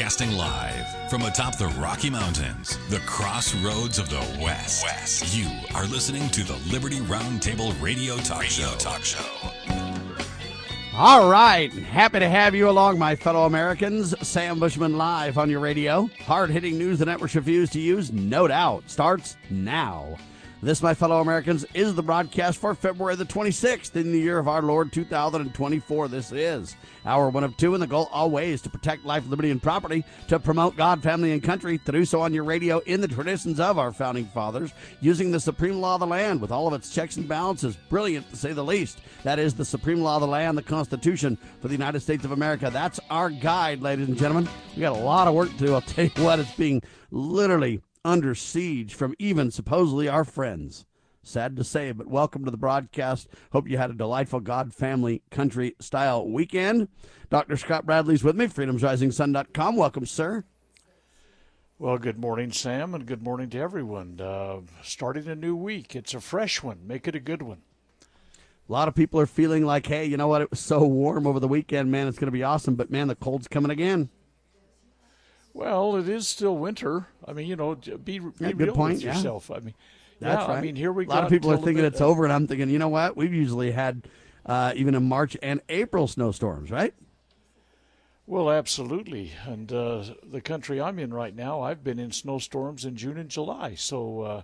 Broadcasting live from atop the Rocky Mountains, the crossroads of the West. West. You are listening to the Liberty Roundtable Radio Talk radio Show. Talk Show. All right. Happy to have you along, my fellow Americans. Sam Bushman live on your radio. Hard hitting news the network refuse to use, no doubt, starts now. This, my fellow Americans, is the broadcast for February the 26th in the year of our Lord 2024. This is our one of two, and the goal always to protect life, liberty, and property, to promote God, family, and country, to do so on your radio in the traditions of our founding fathers, using the supreme law of the land with all of its checks and balances. Brilliant, to say the least. That is the supreme law of the land, the Constitution for the United States of America. That's our guide, ladies and gentlemen. We got a lot of work to do. I'll tell you what, it's being literally under siege from even supposedly our friends. Sad to say, but welcome to the broadcast. Hope you had a delightful God, family, country style weekend. Dr. Scott Bradley's with me, freedomsrisingsun.com. Welcome, sir. Well, good morning, Sam, and good morning to everyone. Uh, starting a new week. It's a fresh one. Make it a good one. A lot of people are feeling like, hey, you know what? It was so warm over the weekend, man. It's going to be awesome. But, man, the cold's coming again. Well, it is still winter. I mean, you know, be, be yeah, real point, with yeah. yourself. I mean, that's yeah, right. I mean, here we a lot of people are thinking it's over, and I'm thinking, you know what? We've usually had uh, even in March and April snowstorms, right? Well, absolutely. And uh, the country I'm in right now, I've been in snowstorms in June and July. So, uh,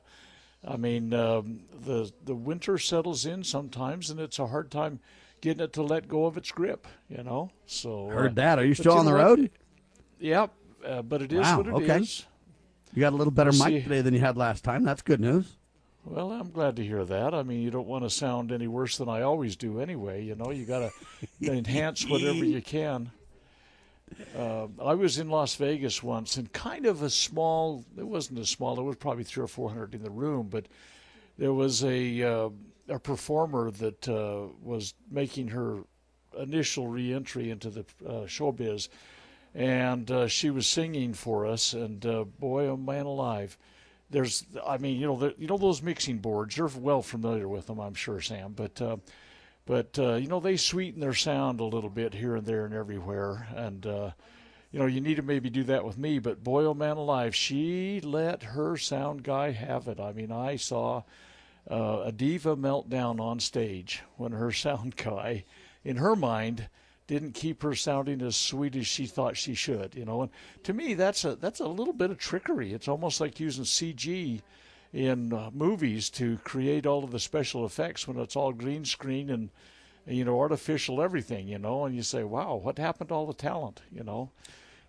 I mean, um, the the winter settles in sometimes, and it's a hard time getting it to let go of its grip. You know. So heard uh, that. Are you still on the road? Yep. Uh, but it is wow, what it is. okay. You got a little better We'll mic see. today than you had last time. That's good news. Well, I'm glad to hear that. I mean, you don't want to sound any worse than I always do anyway. You know, you got to enhance whatever you can. Uh, I was in Las Vegas once and kind of a small, it wasn't a small, it was probably three or four hundred in the room, but there was a, uh, a performer that uh, was making her initial reentry into the uh, showbiz. And uh, she was singing for us, and uh, boy, oh man alive, there's I mean you know the, you know those mixing boards you're well familiar with them I'm sure Sam but uh, but uh, you know they sweeten their sound a little bit here and there and everywhere and uh, you know you need to maybe do that with me but boy oh man alive she let her sound guy have it. I mean I saw uh, a diva meltdown on stage when her sound guy in her mind didn't keep her sounding as sweet as she thought she should, you know. And to me, that's a that's a little bit of trickery. It's almost like using CG in uh, movies to create all of the special effects when it's all green screen and you know artificial everything, you know. And you say, "Wow, what happened to all the talent?" You know.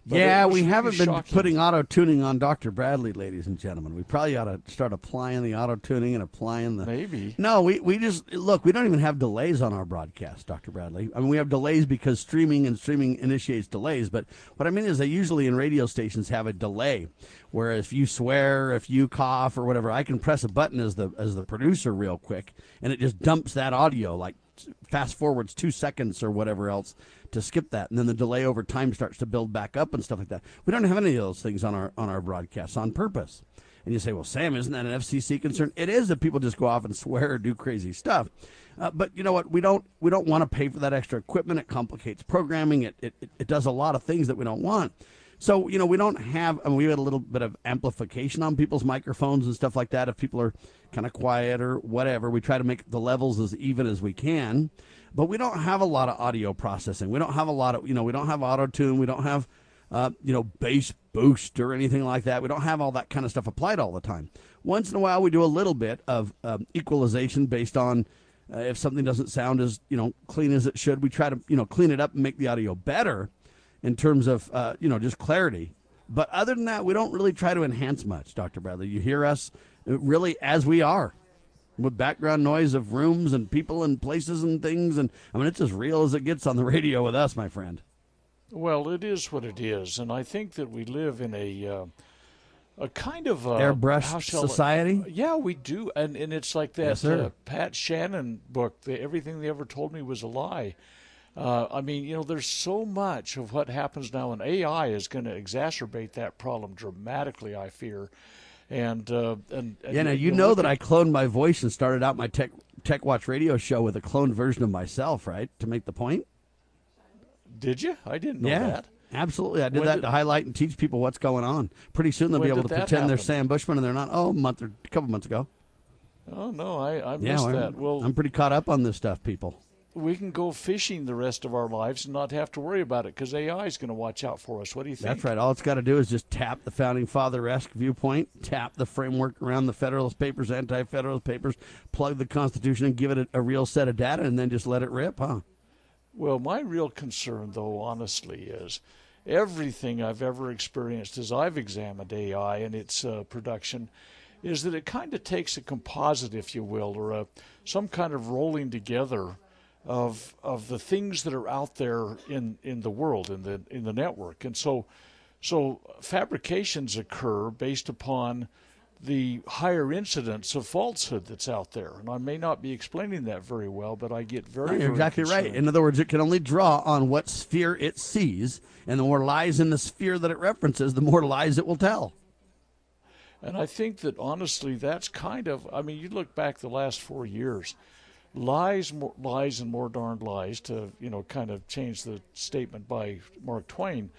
But yeah, we haven't been putting auto tuning on Dr. Bradley, ladies and gentlemen. We probably ought to start applying the auto tuning and applying the. maybe. No, we, we just look. We don't even have delays on our broadcast, Dr. Bradley. I mean, we have delays because streaming and streaming initiates delays. But what I mean is, they usually in radio stations have a delay, where if you swear, if you cough or whatever, I can press a button as the as the producer real quick, and it just dumps that audio like fast forwards two seconds or whatever else to skip that, and then the delay over time starts to build back up and stuff like that. We don't have any of those things on our on our broadcasts on purpose. And you say, well, Sam, isn't that an FCC concern? It is that people just go off and swear or do crazy stuff. Uh, but you know what? We don't we don't want to pay for that extra equipment. It complicates programming. It, it it does a lot of things that we don't want. So you know we don't have. I mean, we had a little bit of amplification on people's microphones and stuff like that. If people are kind of quiet or whatever, we try to make the levels as even as we can. But we don't have a lot of audio processing. We don't have a lot of you know we don't have auto tune. We don't have uh, you know bass boost or anything like that. We don't have all that kind of stuff applied all the time. Once in a while, we do a little bit of um, equalization based on uh, if something doesn't sound as you know clean as it should. We try to you know clean it up and make the audio better in terms of uh, you know just clarity. But other than that, we don't really try to enhance much, Doctor Bradley. You hear us uh, really as we are, with background noise of rooms and people and places and things, and I mean it's as real as it gets on the radio with us, my friend. Well, it is what it is, and I think that we live in a uh, a kind of uh, Airbrushed shall I- society? yeah, we do, and and it's like that Yes, uh, Pat Shannon book. The, everything they ever told me was a lie. Uh, I mean, you know, there's so much of what happens now, and AI is going to exacerbate that problem dramatically. I fear, and uh, and, and Yeah, now you know that I cloned my voice and started out my Tech Tech Watch radio show with a cloned version of myself, right? To make the point. did you? I didn't know Yeah. that. Absolutely, I did When that did- to highlight and teach people what's going on. Pretty soon they'll be able to pretend they're? Sam Bushman and they're not. Oh, a month or a couple months ago. Oh no, I, I Yeah, missed I'm, that. Well, I'm pretty caught up on this stuff, people. We can go fishing the rest of our lives and not have to worry about it because AI is going to watch out for us. What do you think? That's right. All it's got to do is just tap the founding father esque viewpoint, tap the framework around the Federalist Papers, Anti Federalist Papers, plug the Constitution, and give it a, a real set of data, and then just let it rip, huh? Well, my real concern, though, honestly, is everything I've ever experienced as I've examined AI and its uh, production is that it kind of takes a composite, if you will, or a, some kind of rolling together of of the things that are out there in, in the world in the in the network, and so so fabrications occur based upon the higher incidence of falsehood that's out there. And I may not be explaining that very well, but I get very, You're very exactly right. In other words, it can only draw on what sphere it sees, and the more lies in the sphere that it references, the more lies it will tell. And I think that honestly, that's kind of. I mean, you look back the last four years, lies, more, lies, and more darned lies. To you know, kind of change the statement by Mark Twain.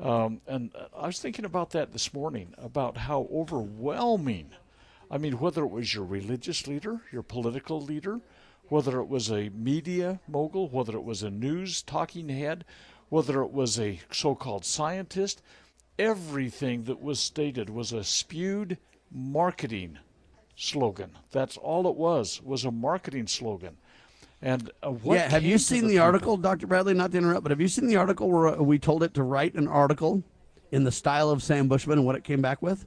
Um, and I was thinking about that this morning about how overwhelming. I mean, whether it was your religious leader, your political leader, whether it was a media mogul, whether it was a news talking head, whether it was a so called scientist, everything that was stated was a spewed marketing slogan. That's all it was, was a marketing slogan. And uh, what yeah, have you seen the, people- article, Dr. Bradley? Not to interrupt, but have you seen the article where uh, we told it to write an article in the style of Sam Bushman and what it came back with?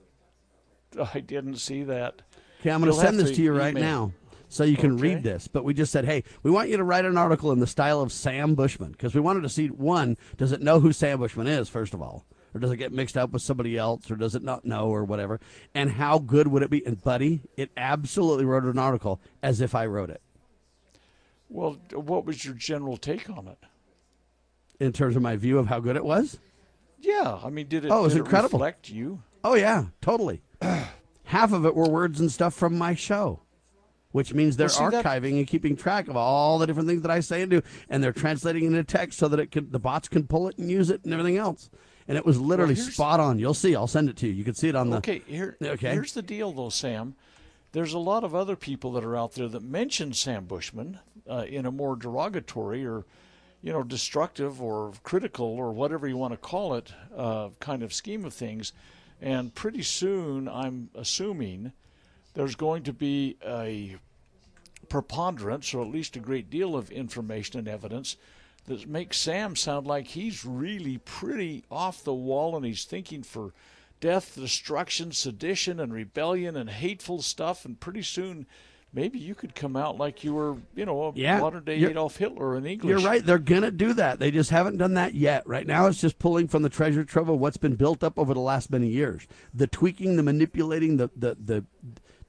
I didn't see that. Okay, I'm going to send this to to you right now so you can Okay. read this. But we just said, hey, we want you to write an article in the style of Sam Bushman because we wanted to see one, does it know who Sam Bushman is, first of all? Or does it get mixed up with somebody else, or does it not know, or whatever? And how good would it be? And, buddy, it absolutely wrote an article as if I wrote it Well, what was your general take on it? in terms of my view of how good it was. Yeah, I mean, did it, Oh, it was incredible. reflect you? Oh yeah, totally. Half of it were words and stuff from my show, which means they're Well, see, that- archiving and keeping track of all the different things that I say and do, and they're translating into text so that it can the bots can pull it and use it and everything else. And it was literally here's- spot on. You'll see. I'll send it to you. You can see it on the. Okay, here, Okay. here's the deal, though, Sam. There's a lot of other people that are out there that mention Sam Bushman uh, in a more derogatory or, you know, destructive or critical or whatever you want to call it uh, kind of scheme of things. And pretty soon, I'm assuming there's going to be a preponderance, or at least a great deal of information and evidence that makes Sam sound like he's really pretty off the wall and he's thinking for death, destruction, sedition, and rebellion and hateful stuff. And pretty soon, maybe you could come out like you were, you know, a Yeah, modern day Adolf Hitler in English. You're right. They're gonna do that. They just haven't done that yet. Right now, it's just pulling from the treasure trove of what's been built up over the last many years. The tweaking, the manipulating, the the the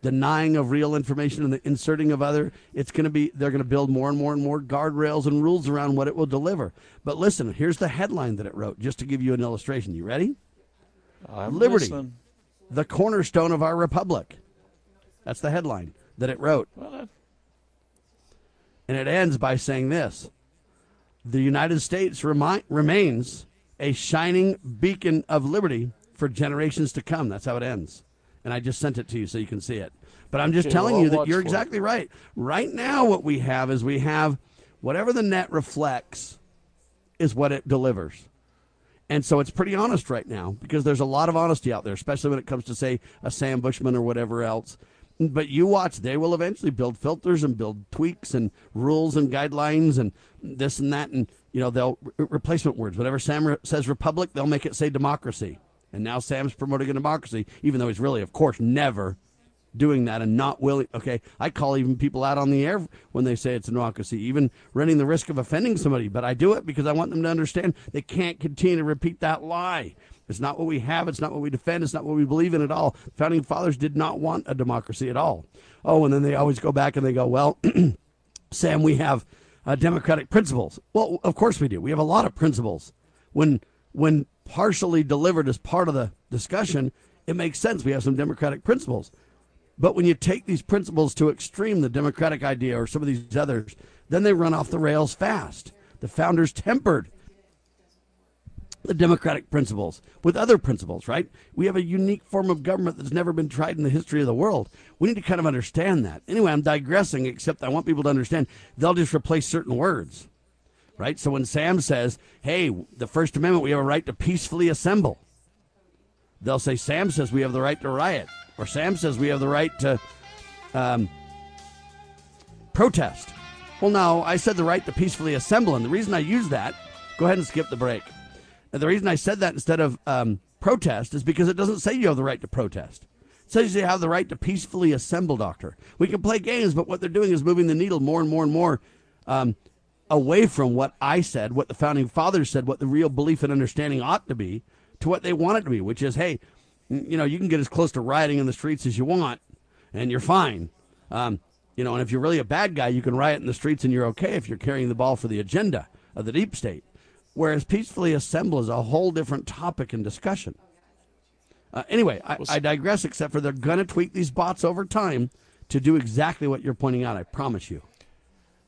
denying of real information and the inserting of other. It's gonna be. They're gonna build more and more and more guardrails and rules around what it will deliver. But listen, here's the headline that it wrote, just to give you an illustration. You ready? I'm Liberty. listening. The cornerstone of our republic. That's the headline that it wrote. Well, that, And it ends by saying this The United States remi- remains a shining beacon of liberty for generations to come. That's how it ends. And I just sent it to you so you can see it. But I'm just Okay, telling well, you that you're for it. exactly right. Right now, what we have is we have whatever the net reflects is what it delivers. And so it's pretty honest right now because there's a lot of honesty out there, especially when it comes to, say, a Sam Bushman or whatever else. But you watch, they will eventually build filters and build tweaks and rules and guidelines and this and that. And, you know, they'll re- replacement words. Whatever Sam re- says republic, they'll make it say democracy. And now Sam's promoting a democracy, even though he's really, of course, never doing that and not willing. Okay, I call even people out on the air when they say it's a democracy, even running the risk of offending somebody. But I do it because I want them to understand they can't continue to repeat that lie. It's not what we have. It's not what we defend. It's not what we believe in at all. Founding fathers did not want a democracy at all. Oh, and then they always go back and they go, well, Sam, we have uh, democratic principles. Well, of course we do. We have a lot of principles. When when partially delivered as part of the discussion, it makes sense. We have some democratic principles. But when you take these principles to extreme, the democratic idea or some of these others, then they run off the rails fast. The founders tempered the democratic principles with other principles, right? We have a unique form of government that's never been tried in the history of the world. We need to kind of understand that. Anyway, I'm digressing, except I want people to understand they'll just replace certain words, right? So when Sam says, hey, the First Amendment, we have a right to peacefully assemble, they'll say, Sam says we have the right to riot, or Sam says we have the right to um, protest. Well, no, I said the right to peacefully assemble, and the reason I use that, go ahead and skip the break. And the reason I said that instead of um, protest is because it doesn't say you have the right to protest. It says you have the right to peacefully assemble, Doctor. We can play games, but what they're doing is moving the needle more and more and more um, away from what I said, what the founding fathers said, what the real belief and understanding ought to be, to what they want it to be, which is, hey, you know, you can get as close to rioting in the streets as you want, and you're fine. Um, you know, and if you're really a bad guy, you can riot in the streets and you're okay if you're carrying the ball for the agenda of the deep state. Whereas peacefully assemble is a whole different topic and discussion. Uh, anyway, I, I digress, except for they're going to tweak these bots over time to do exactly what you're pointing out. I promise you.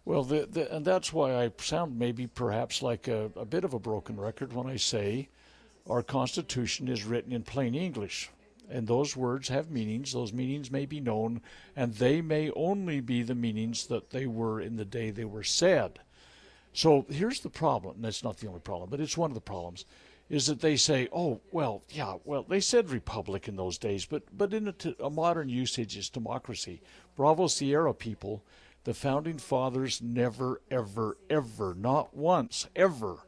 Well, the, the, and that's why I sound maybe perhaps like a, a bit of a broken record when I say our Constitution is written in plain English. And those words have meanings. Those meanings may be known, and they may only be the meanings that they were in the day they were said. So here's the problem, and that's not the only problem, but it's one of the problems, is that they say, oh, well, yeah, well, they said republic in those days, but, but in a, t- a modern usage, it's democracy. Bravo Sierra people, the founding fathers never, ever, ever, not once, ever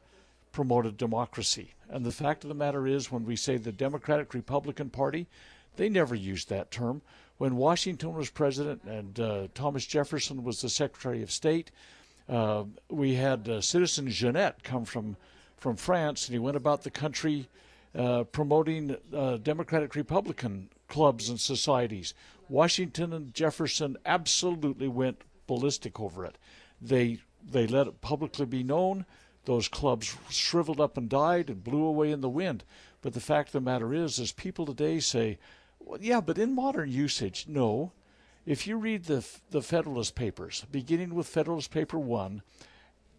promoted democracy. And the fact of the matter is, when we say the Democratic Republican Party, they never used that term. When Washington was president and uh, Thomas Jefferson was the Secretary of State, uh, we had uh, Citizen Genet come from from France, and he went about the country uh, promoting uh, Democratic Republican clubs and societies. Washington and Jefferson absolutely went ballistic over it. They they let it publicly be known. Those clubs shriveled up and died and blew away in the wind. But the fact of the matter is, is people today say, well, yeah, but in modern usage, no. If you read the the Federalist Papers, beginning with Federalist Paper One,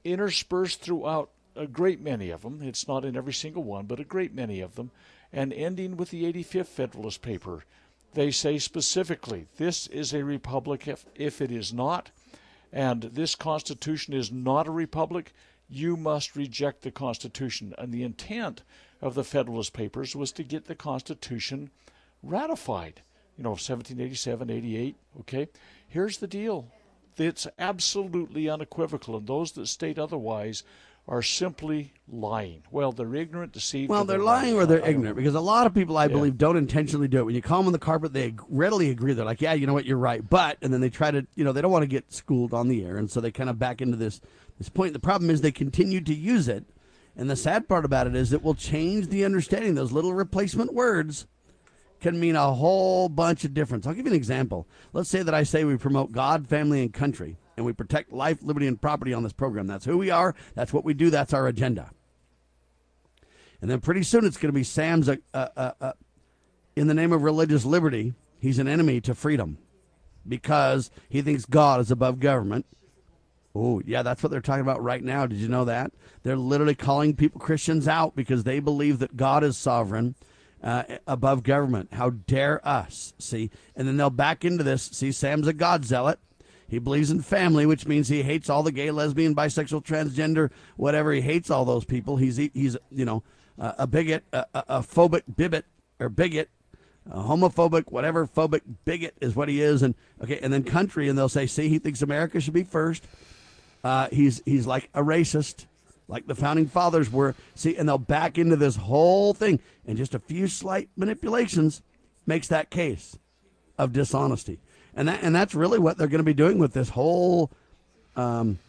interspersed throughout a great many of them, it's not in every single one, but a great many of them, and ending with the 85th Federalist Paper, they say specifically this is a republic if, if it is not, and this Constitution is not a republic, you must reject the Constitution. And the intent of the Federalist Papers was to get the Constitution ratified you know, 1787, 88. Okay, here's the deal: it's absolutely unequivocal, and those that state otherwise are simply lying. Well, they're ignorant, deceived. Well, they're, they're lying, or they're ignorant because a lot of people, I yeah. believe, don't intentionally do it. When you call them on the carpet, they readily agree. They're like, "Yeah, you know what, you're right," but and then they try to, you know, they don't want to get schooled on the air, and so they kind of back into this this point. The problem is they continue to use it, and the sad part about it is it will change the understanding. Those little replacement words can mean a whole bunch of difference. I'll give you an example. Let's say that I say we promote God, family, and country, and we protect life, liberty, and property on this program. That's who we are. That's what we do. That's our agenda. And then pretty soon it's going to be Sam's, uh, uh, uh, in the name of religious liberty, he's an enemy to freedom because he thinks God is above government. Oh, yeah, that's what they're talking about right now. Did you know that? They're literally calling people Christians out because they believe that God is sovereign uh, above government. How dare us? See, and then they'll back into this. See, Sam's a God zealot. He believes in family, which means he hates all the gay, lesbian, bisexual, transgender, whatever. He hates all those people. He's he's you know uh, a bigot, a, a, phobic bigot or bigot, a homophobic, whatever phobic bigot is what he is. And okay, and then country, and they'll say, see, he thinks America should be first. Uh, he's he's like a racist like the founding fathers were. See, and they'll back into this whole thing, and just a few slight manipulations makes that case of dishonesty, and that and that's really what they're going to be doing with this whole um,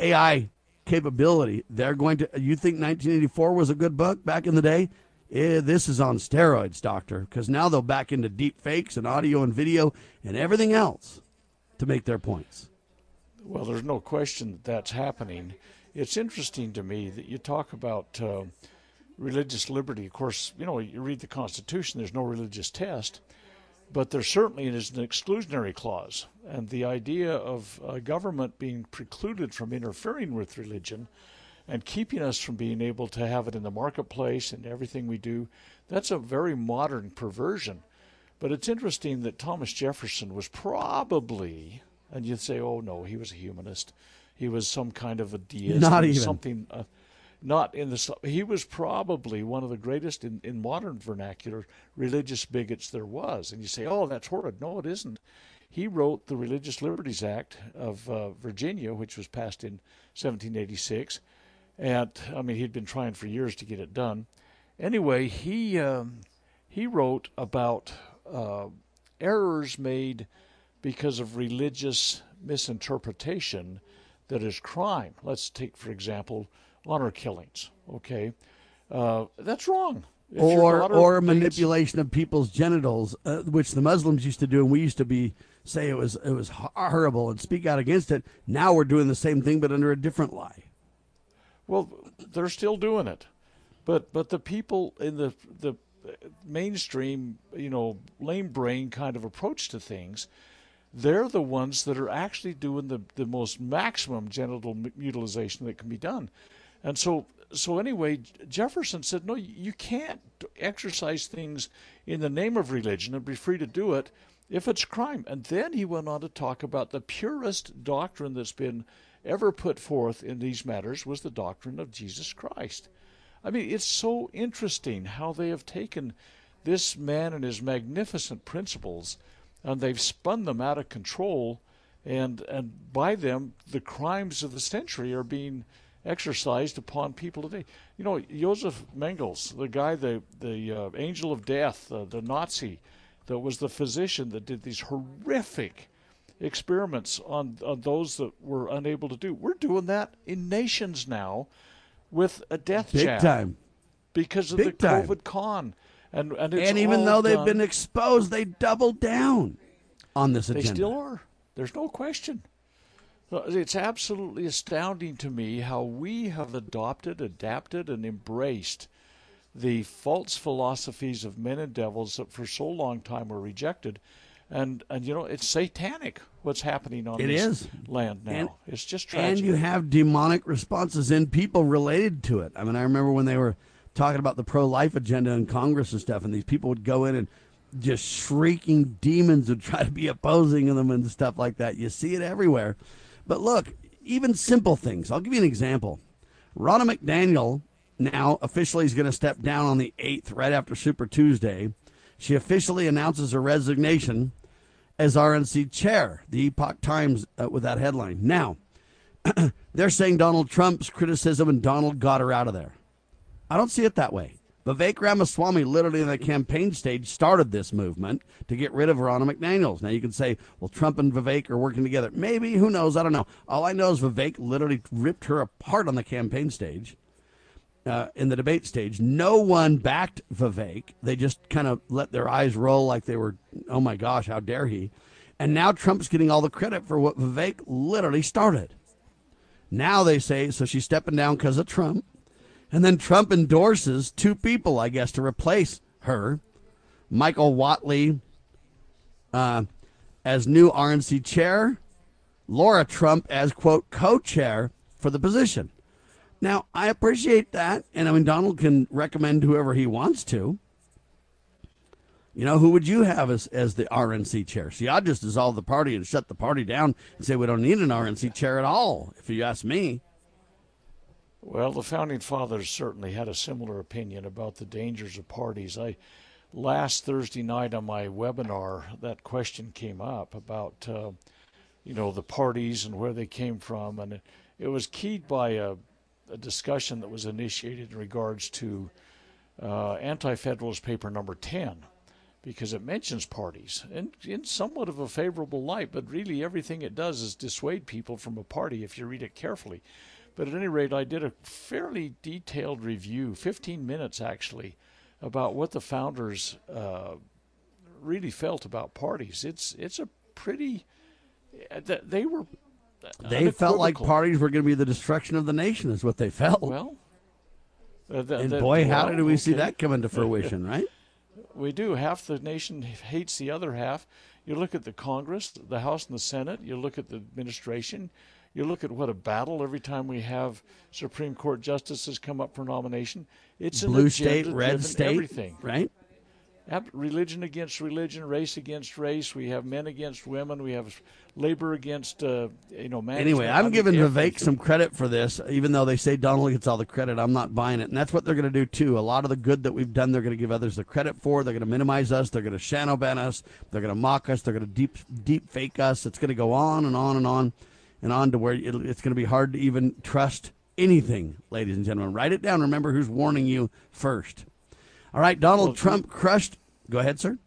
AI capability. They're going to. You think 1984 was a good book back in the day? Eh, this is on steroids, doctor, because now they'll back into deep fakes and audio and video and everything else to make their points. Well, there's no question that that's happening it's interesting to me that you talk about uh, religious liberty. Of course, you know, you read the Constitution, there's no religious test, but there certainly is an exclusionary clause. And the idea of a government being precluded from interfering with religion and keeping us from being able to have it in the marketplace and everything we do. That's a very modern perversion. But it's interesting that Thomas Jefferson was probably, and you'd say, oh no, he was a humanist. He was some kind of a deist. Not even. Something. Uh, not in the he was probably one of the greatest in, in modern vernacular religious bigots there was. And you say oh that's horrid. No it isn't. He wrote the religious liberties act of uh, virginia which was passed in 1786 and i mean he'd been trying for years to get it done. Anyway he um, he wrote about uh, errors made because of religious misinterpretation that is crime. Let's take for example honor killings. Okay, uh, that's wrong. If or or manipulation of people's genitals, uh, which the Muslims used to do, and we used to be say it was it was horrible and speak out against it. Now we're doing the same thing, but under a different lie. Well, they're still doing it, but but the people in the the mainstream, you know, lame brain kind of approach to things, they're the ones that are actually doing the, the most maximum genital mutilization that can be done. And so, so anyway, Jefferson said, no, you can't exercise things in the name of religion and be free to do it if it's crime. And then he went on to talk about the purest doctrine that's been ever put forth in these matters was the doctrine of Jesus Christ. I mean, it's so interesting how they have taken this man and his magnificent principles and they've spun them out of control and and by them the crimes of the century are being exercised upon people today. You know, Joseph Mengele, the guy, the the uh, angel of death, uh, the Nazi, that was the physician that did these horrific experiments on on those that were unable to do. We're doing that in nations now, with a death Big jab time. because of Big the time. COVID con. And and, and even though they've done, been exposed, they doubled down on this they still are. There's no question. It's absolutely astounding to me how we have adopted, adapted, and embraced the false philosophies of men and devils that for so long time were rejected. And, and you know, it's satanic what's happening on It this is. land now. And- it's just tragic. And you have demonic responses in people related to it. I mean, I remember when they were talking about the pro life agenda in Congress and stuff, and these people would go in and just shrieking demons would try to be opposing them and stuff like that. You see it everywhere. But look, even simple things. I'll give you an example. Ronna McDaniel now officially is going to step down on the 8th, right after Super Tuesday. She officially announces her resignation as RNC chair, the Epoch Times uh, with that headline. Now, they're saying Donald Trump's criticism and Donald got her out of there. I don't see it that way. Vivek Ramaswamy, literally in the campaign stage, started this movement to get rid of Ronna McDaniels. Now you can say, well, Trump and Vivek are working together. Maybe, who knows? I don't know. All I know is Vivek literally ripped her apart on the campaign stage. Uh, in the debate stage, no one backed Vivek. They just kind of let their eyes roll like they were, oh my gosh, how dare he? And now Trump's getting all the credit for what Vivek literally started. Now they say, so she's stepping down because of Trump. And then Trump endorses two people, I guess, to replace her Michael Whatley uh, as new RNC chair, Lara Trump as, quote, co chair for the position. Now, I appreciate that. And I mean, Donald can recommend whoever he wants to. You know, who would you have as, as the RNC chair? See, I'd just dissolve the party and shut the party down and say we don't need an RNC chair at all, if you ask me. Well, the founding fathers certainly had a similar opinion about the dangers of parties. I last Thursday night on my webinar, that question came up about uh, you know the parties and where they came from, and it, was keyed by a, a, discussion that was initiated in regards to uh, Anti-Federalist Paper Number Ten, because it mentions parties in, in somewhat of a favorable light, but really everything it does is dissuade people from a party if you read it carefully. But at any rate, I did a fairly detailed review, 15 minutes actually, about what the founders uh, really felt about parties. It's it's a pretty uh, they were they felt like parties were going to be the destruction of the nation, is what they felt. Well, uh, and boy, how did we okay. see that come into fruition, right? We do. Half the nation hates the other half. You look at the Congress, the House, and the Senate. You look at the administration You look at what a battle every time we have Supreme Court justices come up for nomination. It's a blue state, red state, everything. right? religion against religion, race against race. We have men against women. We have labor against uh, you know management. Anyway, I'm I mean, giving Vivek some credit for this, even though they say Donald gets all the credit. I'm not buying it, and that's what they're going to do too. A lot of the good that we've done, they're going to give others the credit for. They're going to minimize us. They're going to shadow ban us. They're going to mock us. They're going to deep deep fake us. It's going to go on and on and on and on to where it's going to be hard to even trust anything, ladies and gentlemen. Write it down. Remember who's warning you first. All right, Donald well, Trump crushed. Go ahead, sir.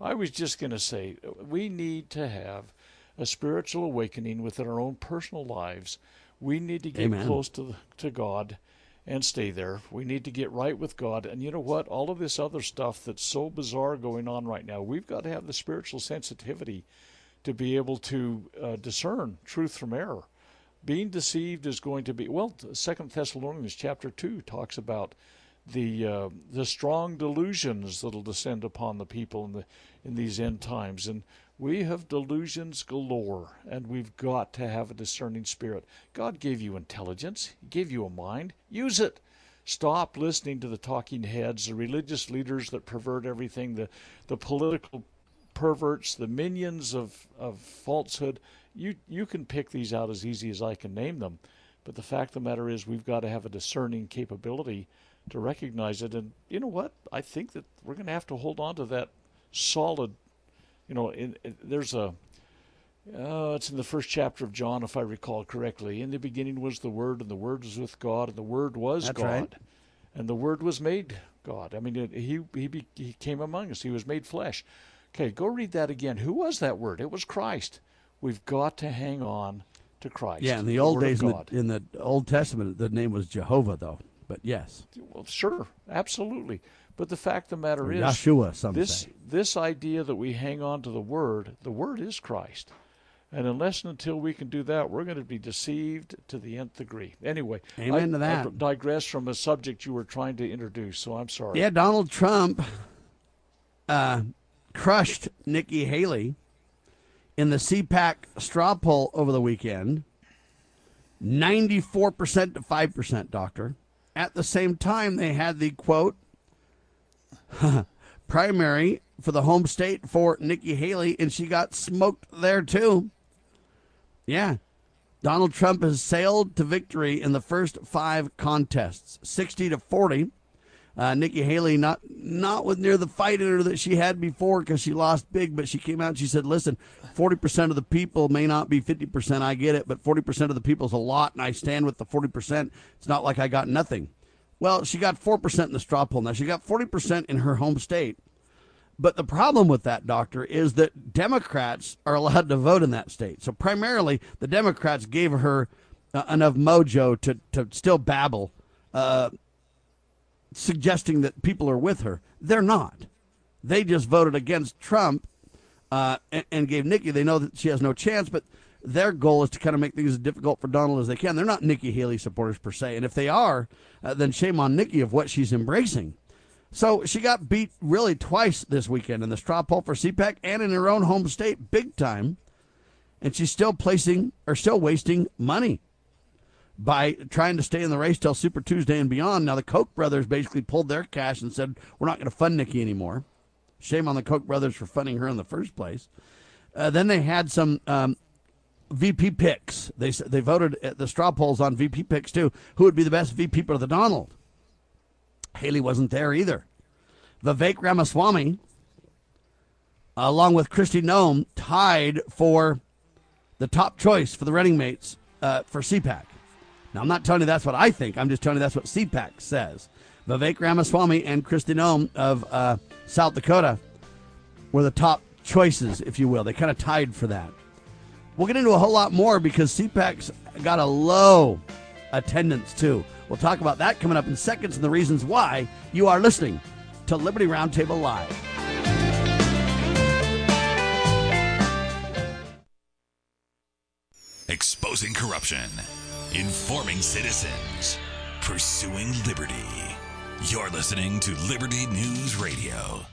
I was just going to say we need to have a spiritual awakening within our own personal lives. We need to get Amen. close to to God and stay there. We need to get right with God. And you know what? All of this other stuff that's so bizarre going on right now, we've got to have the spiritual sensitivity to be able to uh, discern truth from error. Being deceived is going to be well. Second Thessalonians chapter two talks about the uh, the strong delusions that'll descend upon the people in the in these end times and we have delusions galore and we've got to have a discerning spirit god gave you intelligence he gave you a mind use it stop listening to the talking heads the religious leaders that pervert everything the the political perverts the minions of of falsehood you you can pick these out as easy as i can name them but the fact of the matter is we've got to have a discerning capability to recognize it. And you know what? I think that we're going to have to hold on to that solid. You know, in, in, there's a. Uh, it's in the first chapter of John, if I recall correctly. In the beginning was the Word, and the Word was with God, and the Word was That's God, right. and the Word was made God. I mean, it, he he he came among us. He was made flesh. Okay, go read that again. Who was that Word? It was Christ. We've got to hang on to Christ. Yeah, in the, the old days, in the, in the Old Testament, the name was Jehovah, though. But yes. Well, sure, absolutely. But the fact of the matter or is, Yeshua, some this say. this idea that we hang on to the Word, the Word is Christ, and unless and until we can do that, we're going to be deceived to the nth degree. Anyway, amen I, to that. I digress from a subject you were trying to introduce, so I'm sorry. Yeah, Donald Trump uh, crushed Nikki Haley in the CPAC straw poll over the weekend. 94% to 5%, doctor. At the same time, they had the quote primary for the home state for Nikki Haley, and she got smoked there too. Yeah. Donald Trump has sailed to victory in the first five contests, 60 to 40. Uh, Nikki Haley not not with near the fight in her that she had before because she lost big, but she came out and she said, "Listen, forty percent of the people may not be fifty percent. I get it, but forty percent of the people is a lot, and I stand with the forty percent. It's not like I got nothing." Well, she got four percent in the straw poll. Now she got forty percent in her home state, but the problem with that, doctor, is that Democrats are allowed to vote in that state. So primarily, the Democrats gave her uh, enough mojo to to still babble. Uh, suggesting that people are with her. They're not. They just voted against Trump uh, and, and, gave Nikki. They know that she has no chance, but their goal is to kind of make things as difficult for Donald as they can. They're not Nikki Haley supporters per se, and if they are, uh, then shame on Nikki of what she's embracing. So she got beat really twice this weekend in the straw poll for CPAC and in her own home state, big time. And she's still placing or still wasting money by trying to stay in the race till Super Tuesday and beyond. Now, the Koch brothers basically pulled their cash and said, We're not going to fund Nikki anymore. Shame on the Koch brothers for funding her in the first place. Uh, then they had some um, VP picks. They they voted at the straw polls on VP picks too. Who would be the best VP for the Donald? Haley wasn't there either. Vivek Ramaswamy, along with Kristi Noem, tied for the top choice for the running mates uh, for CPAC. Now, I'm not telling you that's what I think. I'm just telling you that's what CPAC says. Vivek Ramaswamy and Kristi Noem of uh, South Dakota were the top choices, if you will. They kind of tied for that. We'll get into a whole lot more because CPAC's got a low attendance, too. We'll talk about that coming up in seconds and the reasons why you are listening to Liberty Roundtable Live. Exposing corruption informing citizens, pursuing liberty. You're listening to Liberty News Radio.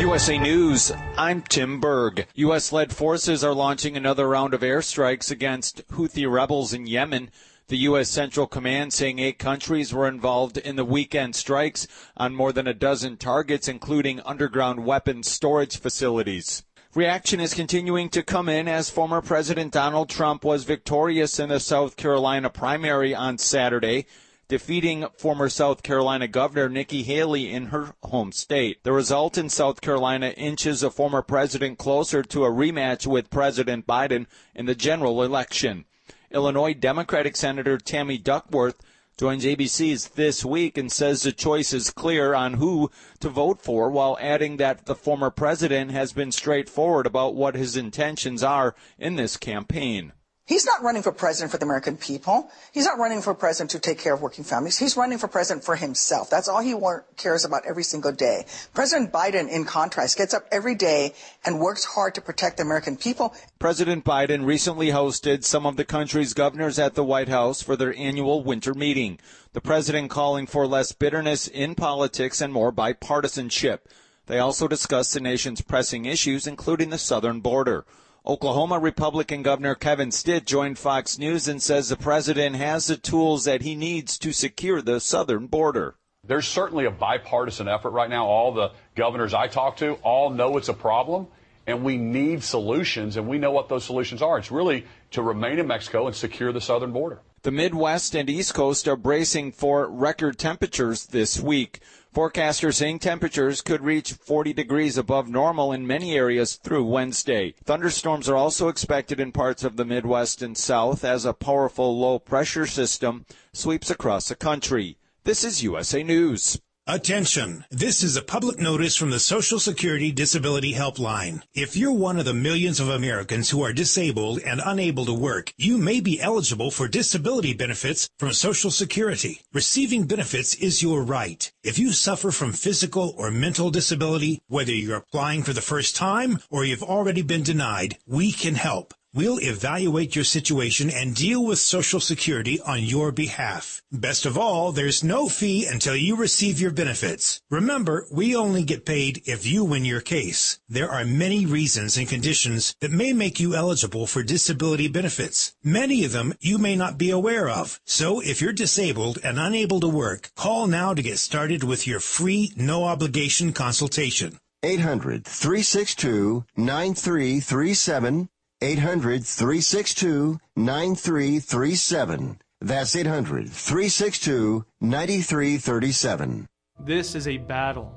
USA News, I'm Tim Berg. U.S. led forces are launching another round of airstrikes against Houthi rebels in Yemen. The U.S. Central Command saying eight countries were involved in the weekend strikes on more than a dozen targets, including underground weapons storage facilities. Reaction is continuing to come in as former President Donald Trump was victorious in the South Carolina primary on Saturday defeating former South Carolina Governor Nikki Haley in her home state. The result in South Carolina inches a former president closer to a rematch with President Biden in the general election. Illinois Democratic Senator Tammy Duckworth joins ABC's This Week and says the choice is clear on who to vote for while adding that the former president has been straightforward about what his intentions are in this campaign. He's not running for president for the American people. He's not running for president to take care of working families. He's running for president for himself. That's all he cares about every single day. President Biden, in contrast, gets up every day and works hard to protect the American people. President Biden recently hosted some of the country's governors at the White House for their annual winter meeting. The president calling for less bitterness in politics and more bipartisanship. They also discussed the nation's pressing issues, including the southern border. Oklahoma Republican Governor Kevin Stitt joined Fox News and says the president has the tools that he needs to secure the southern border. There's certainly a bipartisan effort right now. All the governors I talk to all know it's a problem, and we need solutions, and we know what those solutions are. It's really to remain in Mexico and secure the southern border. The Midwest and East Coast are bracing for record temperatures this week. Forecasters saying temperatures could reach 40 degrees above normal in many areas through Wednesday. Thunderstorms are also expected in parts of the Midwest and South as a powerful low pressure system sweeps across the country. This is USA News. Attention! This is a public notice from the Social Security Disability Helpline. If you're one of the millions of Americans who are disabled and unable to work, you may be eligible for disability benefits from Social Security. Receiving benefits is your right. If you suffer from physical or mental disability, whether you're applying for the first time or you've already been denied, we can help. We'll evaluate your situation and deal with Social Security on your behalf. Best of all, there's no fee until you receive your benefits. Remember, we only get paid if you win your case. There are many reasons and conditions that may make you eligible for disability benefits. Many of them you may not be aware of. So if you're disabled and unable to work, call now to get started with your free, no obligation consultation. 800 362 9337 800 362 9337. That's 800 362 9337. This is a battle,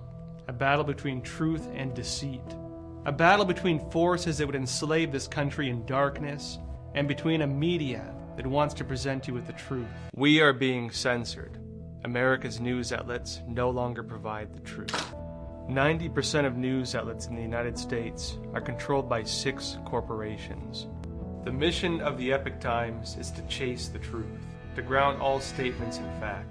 a battle between truth and deceit, a battle between forces that would enslave this country in darkness, and between a media that wants to present you with the truth. We are being censored. America's news outlets no longer provide the truth. 90% of news outlets in the United States are controlled by six corporations. The mission of the Epoch Times is to chase the truth, to ground all statements in fact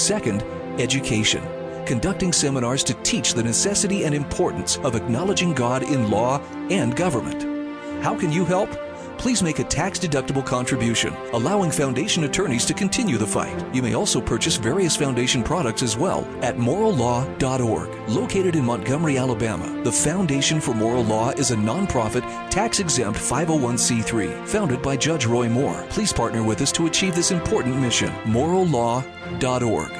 Second, education conducting seminars to teach the necessity and importance of acknowledging God in law and government. How can you help? Please make a tax deductible contribution, allowing foundation attorneys to continue the fight. You may also purchase various foundation products as well at morallaw.org. Located in Montgomery, Alabama, the Foundation for Moral Law is a nonprofit, tax exempt 501c3 founded by Judge Roy Moore. Please partner with us to achieve this important mission. morallaw.org.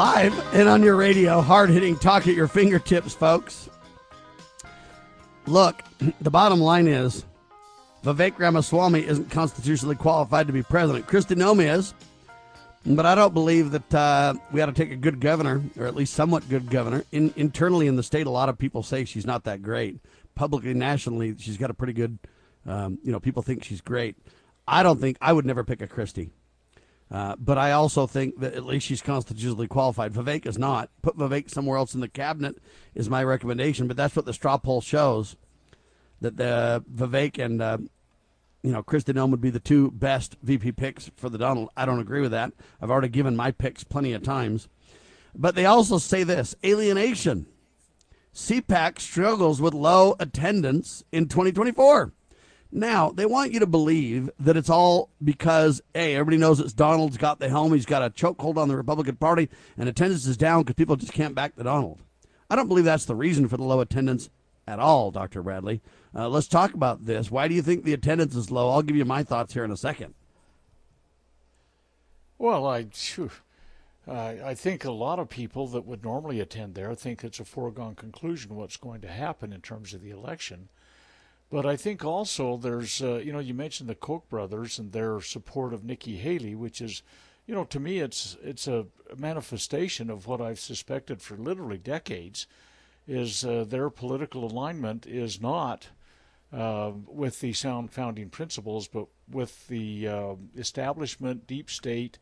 Live and on your radio, hard hitting talk at your fingertips, folks. Look, the bottom line is Vivek Ramaswamy isn't constitutionally qualified to be president. Kristi Noem is, but I don't believe that uh, we ought to take a good governor, or at least somewhat good governor. In, internally in the state, a lot of people say she's not that great. Publicly, nationally, she's got a pretty good, um, you know, people think she's great. I don't think, I would never pick a Kristi. Uh, but I also think that at least she's constitutionally qualified. Vivek is not. Put Vivek somewhere else in the cabinet is my recommendation. But that's what the straw poll shows that the Vivek and uh, you know Kristi Noem would be the two best VP picks for the Donald. I don't agree with that. I've already given my picks plenty of times. But they also say this alienation. CPAC struggles with low attendance in 2024. Now, they want you to believe that it's all because, hey, everybody knows it's Donald's got the helm. He's got a chokehold on the Republican Party, and attendance is down because people just can't back the Donald. I don't believe that's the reason for the low attendance at all, Dr. Bradley. Uh, let's talk about this. Why do you think the attendance is low? I'll give you my thoughts here in a second. Well, I, uh, I think a lot of people that would normally attend there think it's a foregone conclusion what's going to happen in terms of the election. But I think also there's, uh, you know, you mentioned the Koch brothers and their support of Nikki Haley, which is, you know, to me it's it's a manifestation of what I've suspected for literally decades, is uh, their political alignment is not uh, with the sound founding principles, but with the uh, establishment, deep state,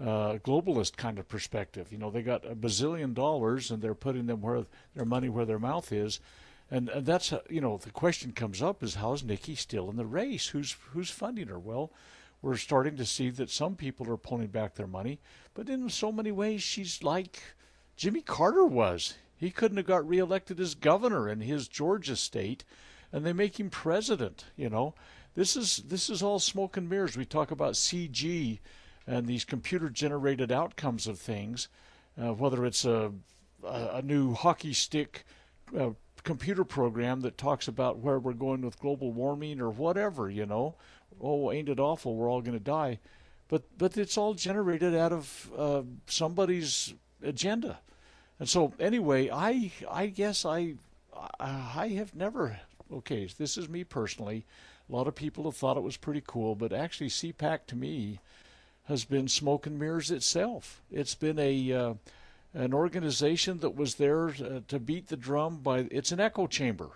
uh, globalist kind of perspective. You know, they got a bazillion dollars and they're putting them where their money where their mouth is and, and that's you know the question comes up is how is Nikki still in the race? Who's who's funding her? Well, we're starting to see that some people are pulling back their money, but in so many ways she's like Jimmy Carter was. He couldn't have got reelected as governor in his Georgia state, and they make him president. You know, this is this is all smoke and mirrors. We talk about CG and these computer generated outcomes of things, uh, whether it's a, a, a new hockey stick. Uh, computer program that talks about where we're going with global warming or whatever, you know. Oh, ain't it awful? We're all going to die. But but it's all generated out of uh, somebody's agenda. And so anyway, I I guess I I have never okay, this is me personally. A lot of people have thought it was pretty cool, but actually CPAC to me has been smoke and mirrors itself. It's been a uh, an organization that was there uh, to beat the drum by it's an echo chamber.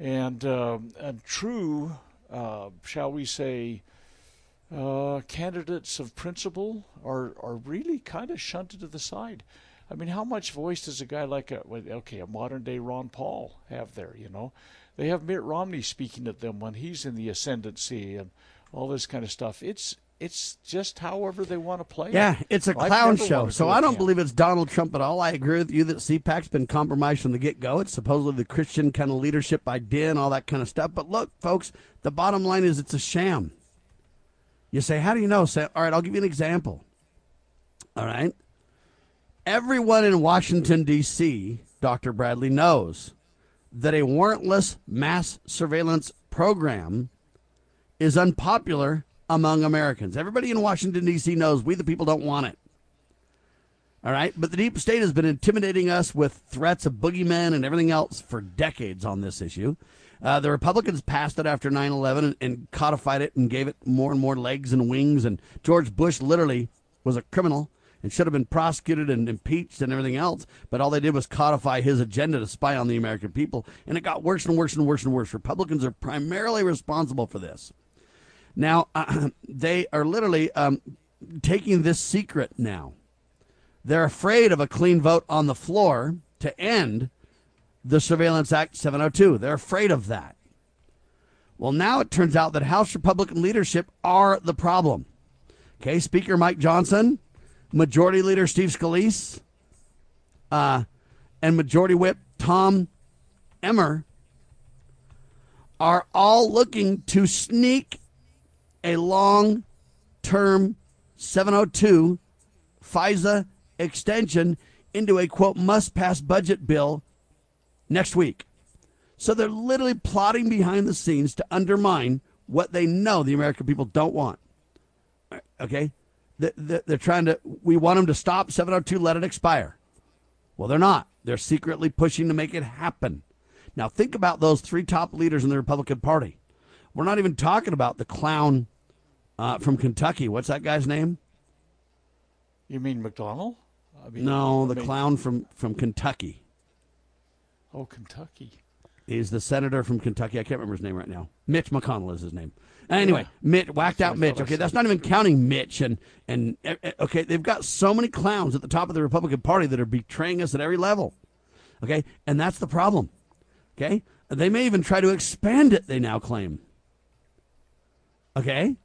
And uh, true uh, shall we say uh, candidates of principle are are really kind of shunted to the side. I mean how much voice does a guy like a okay a modern day Ron Paul have there you know? They have Mitt Romney speaking at them when he's in the ascendancy and all this kind of stuff. It's it's just however they want to play yeah, it. it's a clown show. So I don't believe it's Donald Trump at all. I agree with you that CPAC's been compromised from the get go. It's supposedly the Christian kind of leadership idea and all that kind of stuff. But look, folks, the bottom line is it's a sham. You say, how do you know? Say, all right, I'll give you an example. All right. Everyone in Washington, D.C., Dr. Bradley, knows that a warrantless mass surveillance program is unpopular among Americans. Everybody in Washington, D.C. knows we, the people, don't want it. All right. But the deep state has been intimidating us with threats of boogeymen and everything else for decades on this issue. Uh, the Republicans passed it after 9 11 and, and, codified it and gave it more and more legs and wings. And George Bush literally was a criminal and should have been prosecuted and impeached and everything else. But all they did was codify his agenda to spy on the American people. And it got worse and worse and worse and worse. Republicans are primarily responsible for this. Now, uh, they are literally um, taking this secret now. They're afraid of a clean vote on the floor to end the Surveillance Act 702. They're afraid of that. Well, now it turns out that House Republican leadership are the problem. Okay, Speaker Mike Johnson, Majority Leader Steve Scalise, uh, and Majority Whip Tom Emmer are all looking to sneak a long term 702 FISA extension into a quote must pass budget bill next week. So they're literally plotting behind the scenes to undermine what they know the American people don't want. Okay? they're trying to. We want them to stop 702. Let it expire. Well, they're not. They're secretly pushing to make it happen. Now, think about those three top leaders in the Republican Party. We're not even talking about the clown uh, from Kentucky. What's that guy's name? You mean McDonald? I mean, no, the I mean, clown from, from Kentucky. Oh, Kentucky. He's the senator from Kentucky. I can't remember his name right now. Mitch McConnell is his name. Anyway, yeah. Mitch whacked out Mitch. Okay, that's not even counting Mitch and and eh, eh, okay, they've got so many clowns at the top of the Republican Party that are betraying us at every level. Okay, and that's the problem. Okay, they may even try to expand it. They now claim. Okay,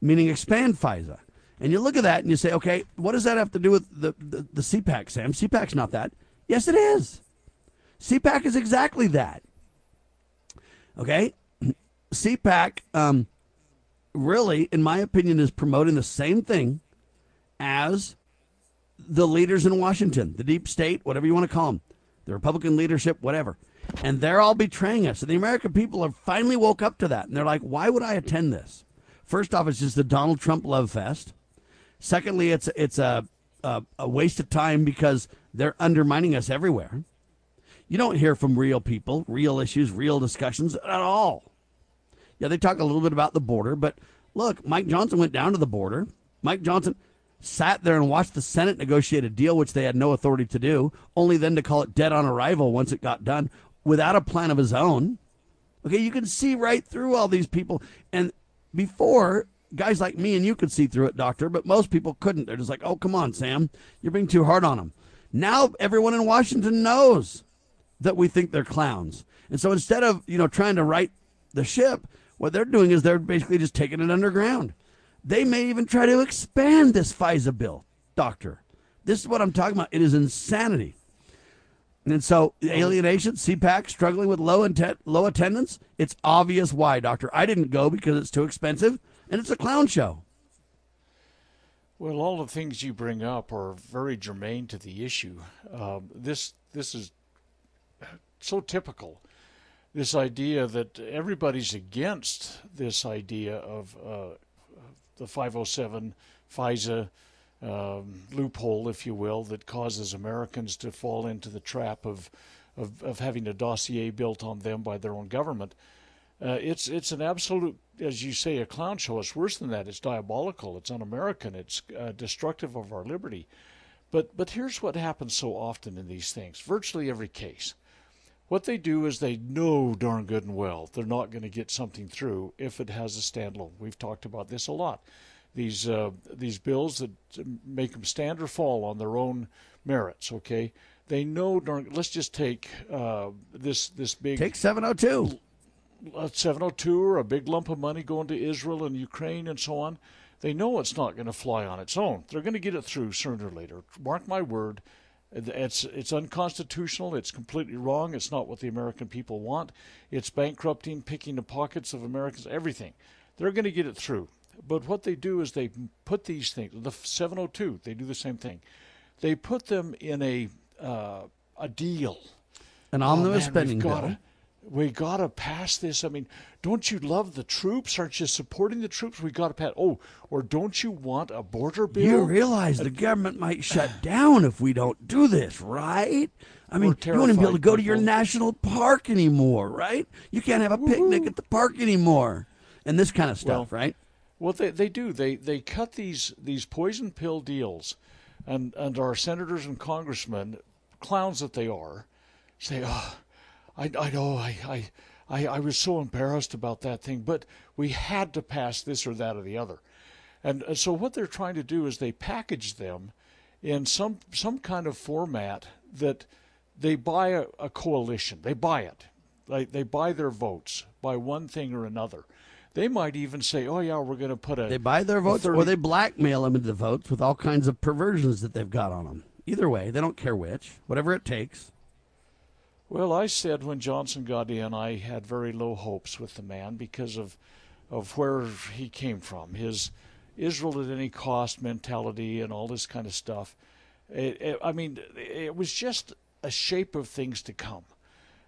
meaning expand FISA. And you look at that and you say, okay, what does that have to do with the, the, the CPAC, Sam? CPAC's not that. Yes, it is. CPAC is exactly that. Okay? CPAC, um, really, in my opinion, is promoting the same thing as the leaders in Washington, the deep state, whatever you want to call them, the Republican leadership, whatever. And they're all betraying us. And the American people have finally woke up to that. And they're like, why would I attend this? First off, it's just the Donald Trump love fest. Secondly, it's it's a, a, a waste of time because they're undermining us everywhere. You don't hear from real people, real issues, real discussions at all. Yeah, they talk a little bit about the border, but look, Mike Johnson went down to the border. Mike Johnson sat there and watched the Senate negotiate a deal which they had no authority to do, only then to call it dead on arrival once it got done without a plan of his own. Okay, you can see right through all these people. And before, guys like me and you could see through it, doctor, but most people couldn't. They're just like, oh, come on, Sam, you're being too hard on them. Now everyone in Washington knows that we think they're clowns. And so instead of, you know, trying to right the ship, what they're doing is they're basically just taking it underground. They may even try to expand this FISA bill, doctor. This is what I'm talking about. It is insanity. And so alienation, CPAC struggling with low intent, low attendance. It's obvious why, doctor. I didn't go because it's too expensive and it's a clown show. Well, all the things you bring up are very germane to the issue. Um, this this is so typical this idea that everybody's against this idea of uh, the 507 FISA um, loophole, if you will, that causes Americans to fall into the trap of, of, of having a dossier built on them by their own government. Uh, it's it's an absolute, as you say, a clown show. It's worse than that. It's diabolical. It's un-American. It's uh, destructive of our liberty. But but here's what happens so often in these things. Virtually every case, what they do is they know darn good and well they're not going to get something through if it has a standalone. We've talked about this a lot. These uh, these bills that make them stand or fall on their own merits. Okay, they know. Let's just take uh, this this big take 702. 702 or a big lump of money going to Israel and Ukraine and so on. They know it's not going to fly on its own. They're going to get it through sooner or later. Mark my word it's it's unconstitutional. It's completely wrong. It's not what the American people want. It's bankrupting, picking the pockets of Americans. Everything. They're going to get it through. But what they do is they put these things. The 702. They do the same thing. They put them in a uh, a deal. An omnibus oh, man, spending bill we got to pass this. I mean, don't you love the troops? Aren't you supporting the troops? We got to pass. Oh, or don't you want a border bill? You realize the government might shut down if we don't do this, right? I mean, you won't even be able to go to your national park anymore, right? You can't have a picnic at the park anymore, and this kind of stuff, well, right? Well, they they do. They they cut these these poison pill deals, and and our senators and congressmen, clowns that they are, say, oh I, I know I, I, I, I was so embarrassed about that thing, but we had to pass this or that or the other. And so what they're trying to do is they package them in some some kind of format that they buy a, a coalition. They buy it. They, they buy their votes by one thing or another. They might even say, "Oh yeah, we're going to put a." They buy their votes, 30... or they blackmail them into the votes with all kinds of perversions that they've got on them. Either way, they don't care which, whatever it takes. Well, I said when Johnson got in, I had very low hopes with the man because of of where he came from, his Israel at any cost mentality, and all this kind of stuff. It, it, I mean, it was just a shape of things to come,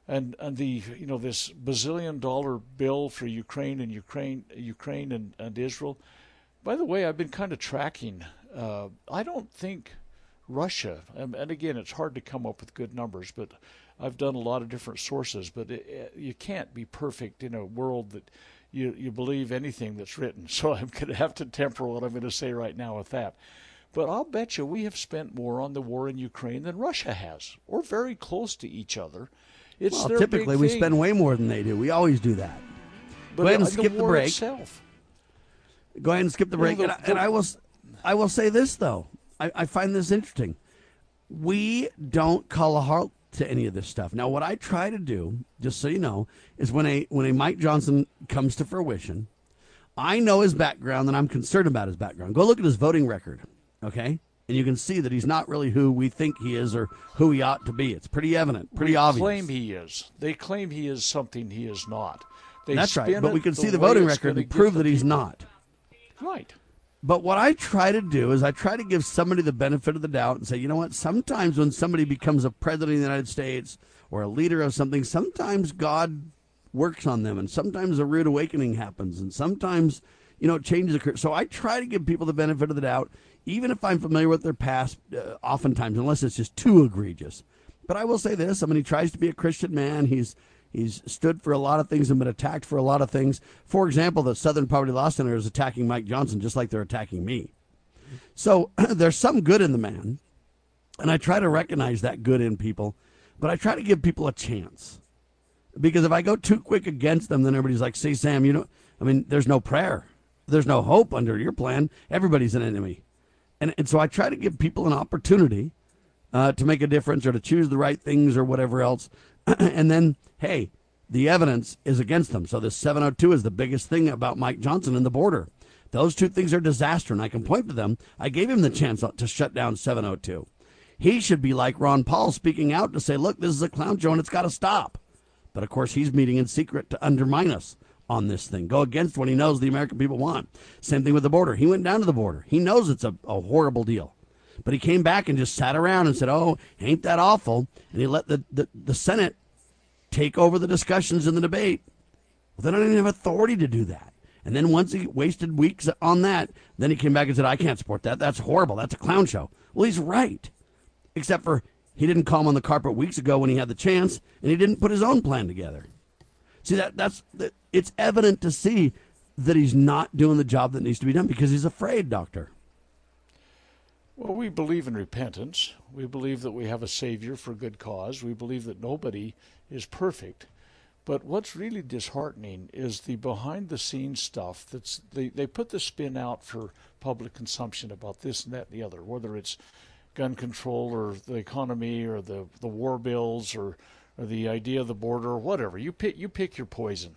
and and the you know this bazillion dollar bill for Ukraine and Ukraine Ukraine and, and Israel. By the way, I've been kind of tracking Uh, I don't think Russia, and, and, again, it's hard to come up with good numbers, but I've done a lot of different sources, but it, it, you can't be perfect in a world that you, you believe anything that's written. So I'm going to have to temper what I'm going to say right now with that. But I'll bet you we have spent more on the war in Ukraine than Russia has. We're very close to each other. It's well, typically we spend way more than they do. We always do that. But Go ahead and skip the, the break. Itself. Go ahead and skip the break. the, and, I, and, I, will, I will say this though. I, I find this interesting. We don't call a halt to any of this stuff. Now, what I try to do, just so you know, is when a when a Mike Johnson comes to fruition, I know his background and I'm concerned about his background. Go look at his voting record okay? And you can see that he's not really who we think he is or who he ought to be. It's pretty evident, pretty we obvious. claim he is. They claim he is something he is not. They That's right. But we can see the voting record and prove that he's people. not. Right. But what I try to do is I try to give somebody the benefit of the doubt and say, you know what? Sometimes when somebody becomes a president of the United States or a leader of something, sometimes God works on them and sometimes a rude awakening happens and sometimes, you know, changes occur. So I try to give people the benefit of the doubt even if I'm familiar with their past, uh, oftentimes, unless it's just too egregious. But I will say this: I mean, he tries to be a Christian man. He's he's stood for a lot of things and been attacked for a lot of things. For example, the Southern Poverty Law Center is attacking Mike Johnson just like they're attacking me. So there's some good in the man, and I try to recognize that good in people, but I try to give people a chance. Because if I go too quick against them, then everybody's like, "See, Sam, you know, I mean, there's no prayer, there's no hope under your plan. Everybody's an enemy." And, and so I try to give people an opportunity uh, to make a difference or to choose the right things or whatever else. and then, hey, the evidence is against them. So this 702 is the biggest thing about Mike Johnson and the border. Those two things are disaster, and I can point to them. I gave him the chance to shut down 702. He should be like Ron Paul speaking out to say, look, this is a clown show and it's got to stop. But of course, he's meeting in secret to undermine us on this thing, go against what he knows the American people want. Same thing with the border. He went down to the border. He knows it's a, a horrible deal. But he came back and just sat around and said, oh, ain't that awful? And he let the, the, the Senate take over the discussions and the debate. Well, they don't even have authority to do that. And then once he wasted weeks on that, then he came back and said, I can't support that. That's horrible. That's a clown show. Well, he's right. Except for he didn't call him on the carpet weeks ago when he had the chance, and he didn't put his own plan together. See that that's that, it's evident to see that he's not doing the job that needs to be done because he's afraid, doctor. Well, we believe in repentance. We believe that we have a savior for good cause. We believe that nobody is perfect. But what's really disheartening is the behind the scenes stuff that's they, they put the spin out for public consumption about this and that and the other, whether it's gun control or the economy or the, the war bills or or the idea of the border or whatever. You pick you pick your poison.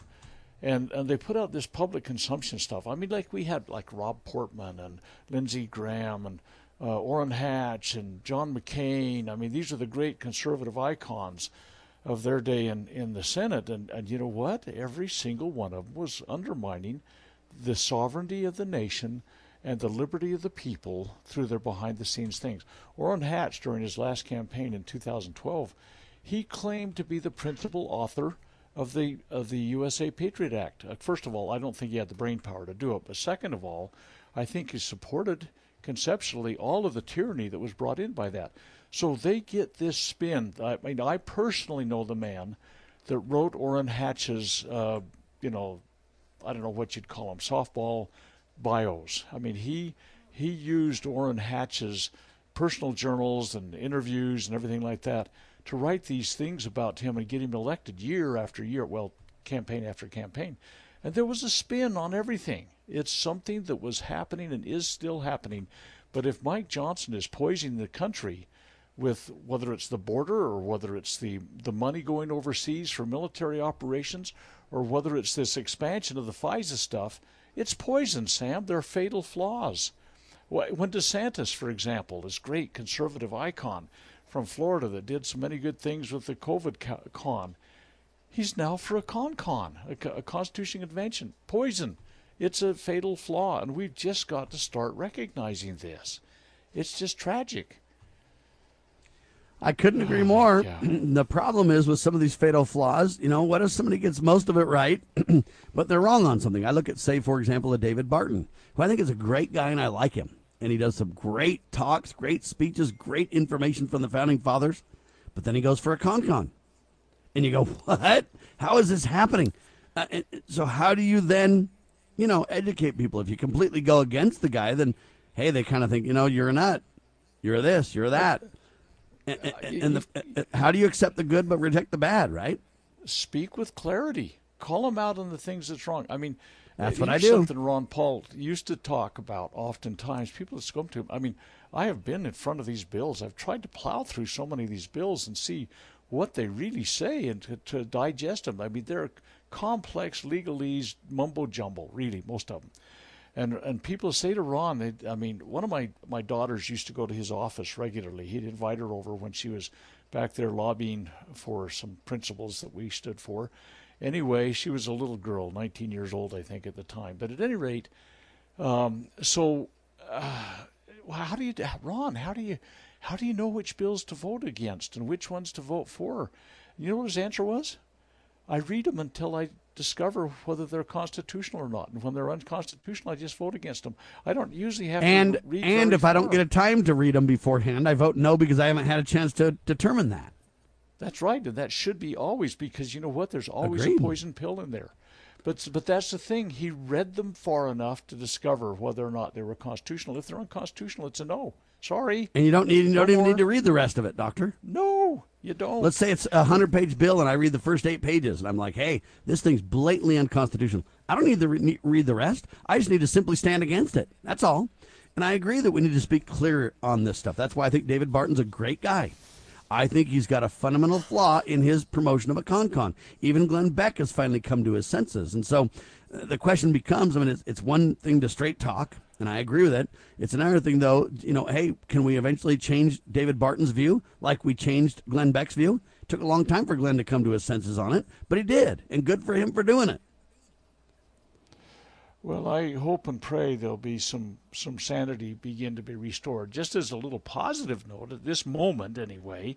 And and they put out this public consumption stuff. I mean, like we had like Rob Portman and Lindsey Graham and uh, Orrin Hatch and John McCain. I mean, these are the great conservative icons of their day in, in the Senate. And, and you know what? Every single one of them was undermining the sovereignty of the nation and the liberty of the people through their behind the scenes things. Orrin Hatch, during his last campaign in 2012, he claimed to be the principal author of the of the USA Patriot Act. Uh, first of all, I don't think he had the brain power to do it, but second of all, I think he supported conceptually all of the tyranny that was brought in by that. So they get this spin. I mean, I personally know the man that wrote Orrin Hatch's, uh, you know, I don't know what you'd call them, softball bios. I mean, he he used Orrin Hatch's personal journals and interviews and everything like that to write these things about him and get him elected year after year, well, campaign after campaign. And there was a spin on everything. It's something that was happening and is still happening. But if Mike Johnson is poisoning the country with whether it's the border or whether it's the, the money going overseas for military operations or whether it's this expansion of the FISA stuff, it's poison, Sam. They're fatal flaws. When DeSantis, for example, this great conservative icon, from Florida that did so many good things with the COVID con. He's now for a con con, a, a Constitution convention. Poison. It's a fatal flaw, and we've just got to start recognizing this. It's just tragic. I couldn't agree ah, more. the problem is with some of these fatal flaws, you know, what if somebody gets most of it right, but they're wrong on something? I look at, say, for example, a David Barton, who I think is a great guy and I like him. And he does some great talks, great speeches, great information from the founding fathers. But then he goes for a con con, and you go, "What? How is this happening?" Uh, so how do you then, you know, educate people? If you completely go against the guy, then hey, they kind of think, you know, you're a nut, you're this, you're that, and, and, and the, uh, how do you accept the good but reject the bad? Right? Speak with clarity. Call them out on the things that's wrong. I mean, that's what I do. Something Ron Paul used to talk about oftentimes. People that come to him. I mean, I have been in front of these bills. I've tried to plow through so many of these bills and see what they really say and to, to digest them. I mean, they're complex legalese mumbo jumbo, really, most of them. And and people say to Ron, they, I mean, one of my my daughters used to go to his office regularly. He'd invite her over when she was back there lobbying for some principles that we stood for. Anyway, she was a little girl, 19 years old, I think, at the time. But at any rate, um, so uh, how do you, Ron? How do you, how do you know which bills to vote against and which ones to vote for? You know what his answer was? I read them until I discover whether they're constitutional or not. And when they're unconstitutional, I just vote against them. I don't usually have and, to read. And if. I don't get a time to read them beforehand, I vote no because I haven't had a chance to determine that. That's right, and that should be always because you know what? There's always Agreed. a poison pill in there. But but that's the thing. He read them far enough to discover whether or not they were constitutional. If they're unconstitutional, it's a no. Sorry. And you don't need you No don't even more. need to read the rest of it, doctor. No, you don't. Let's say it's a hundred page bill, and I read the first eight pages, and I'm like, "Hey, this thing's blatantly unconstitutional." I don't need to re- read the rest. I just need to simply stand against it. That's all. And I agree that we need to speak clear on this stuff. That's why I think David Barton's a great guy. I think he's got a fundamental flaw in his promotion of a con-con. Even Glenn Beck has finally come to his senses. And so uh, the question becomes, I mean, it's, it's one thing to straight talk, and I agree with it. It's another thing, though, you know, hey, can we eventually change David Barton's view like we changed Glenn Beck's view? took a long time for Glenn to come to his senses on it, but he did, and good for him for doing it. Well, I hope and pray there'll be some some sanity begin to be restored. Just as a little positive note, at this moment anyway,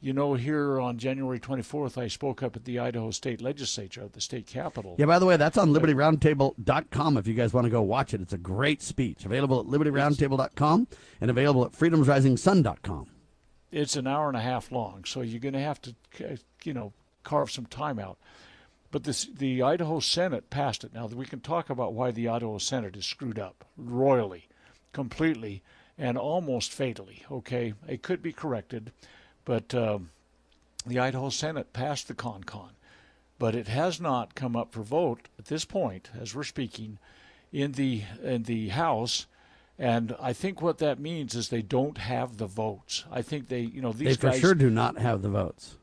you know, here on January 24th, I spoke up at the Idaho State Legislature at the state capitol. Yeah, by the way, that's on libertyroundtable.com if you guys want to go watch it. It's a great speech. Available at libertyroundtable.com and available at freedomsrisingsun.com. It's an hour and a half long, so you're going to have to, you know, carve some time out. But this, the Idaho Senate passed it. Now, we can talk about why the Idaho Senate is screwed up royally, completely, and almost fatally. Okay, it could be corrected, but um, the Idaho Senate passed the con-con, but it has not come up for vote at this point, as we're speaking, in the in the House. And I think what that means is they don't have the votes. I think they, you know, these They for guys sure do not have the votes.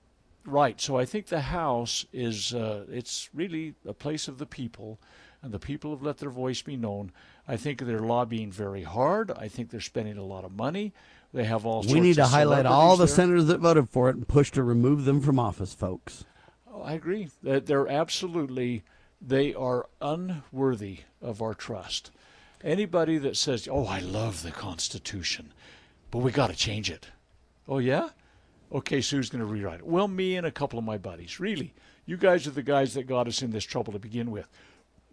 Right. So I think the House is uh, it's really a place of the people, and the people have let their voice be known. I think they're lobbying very hard. I think they're spending a lot of money. They have all. We need to highlight all the there. senators that voted for it and push to remove them from office, folks. Oh, I agree. That they're absolutely they are unworthy of our trust. Anybody that says, "Oh, I love the Constitution, but we got to change it," oh yeah, okay, so who's going to rewrite it? Well, me and a couple of my buddies. Really, you guys are the guys that got us in this trouble to begin with.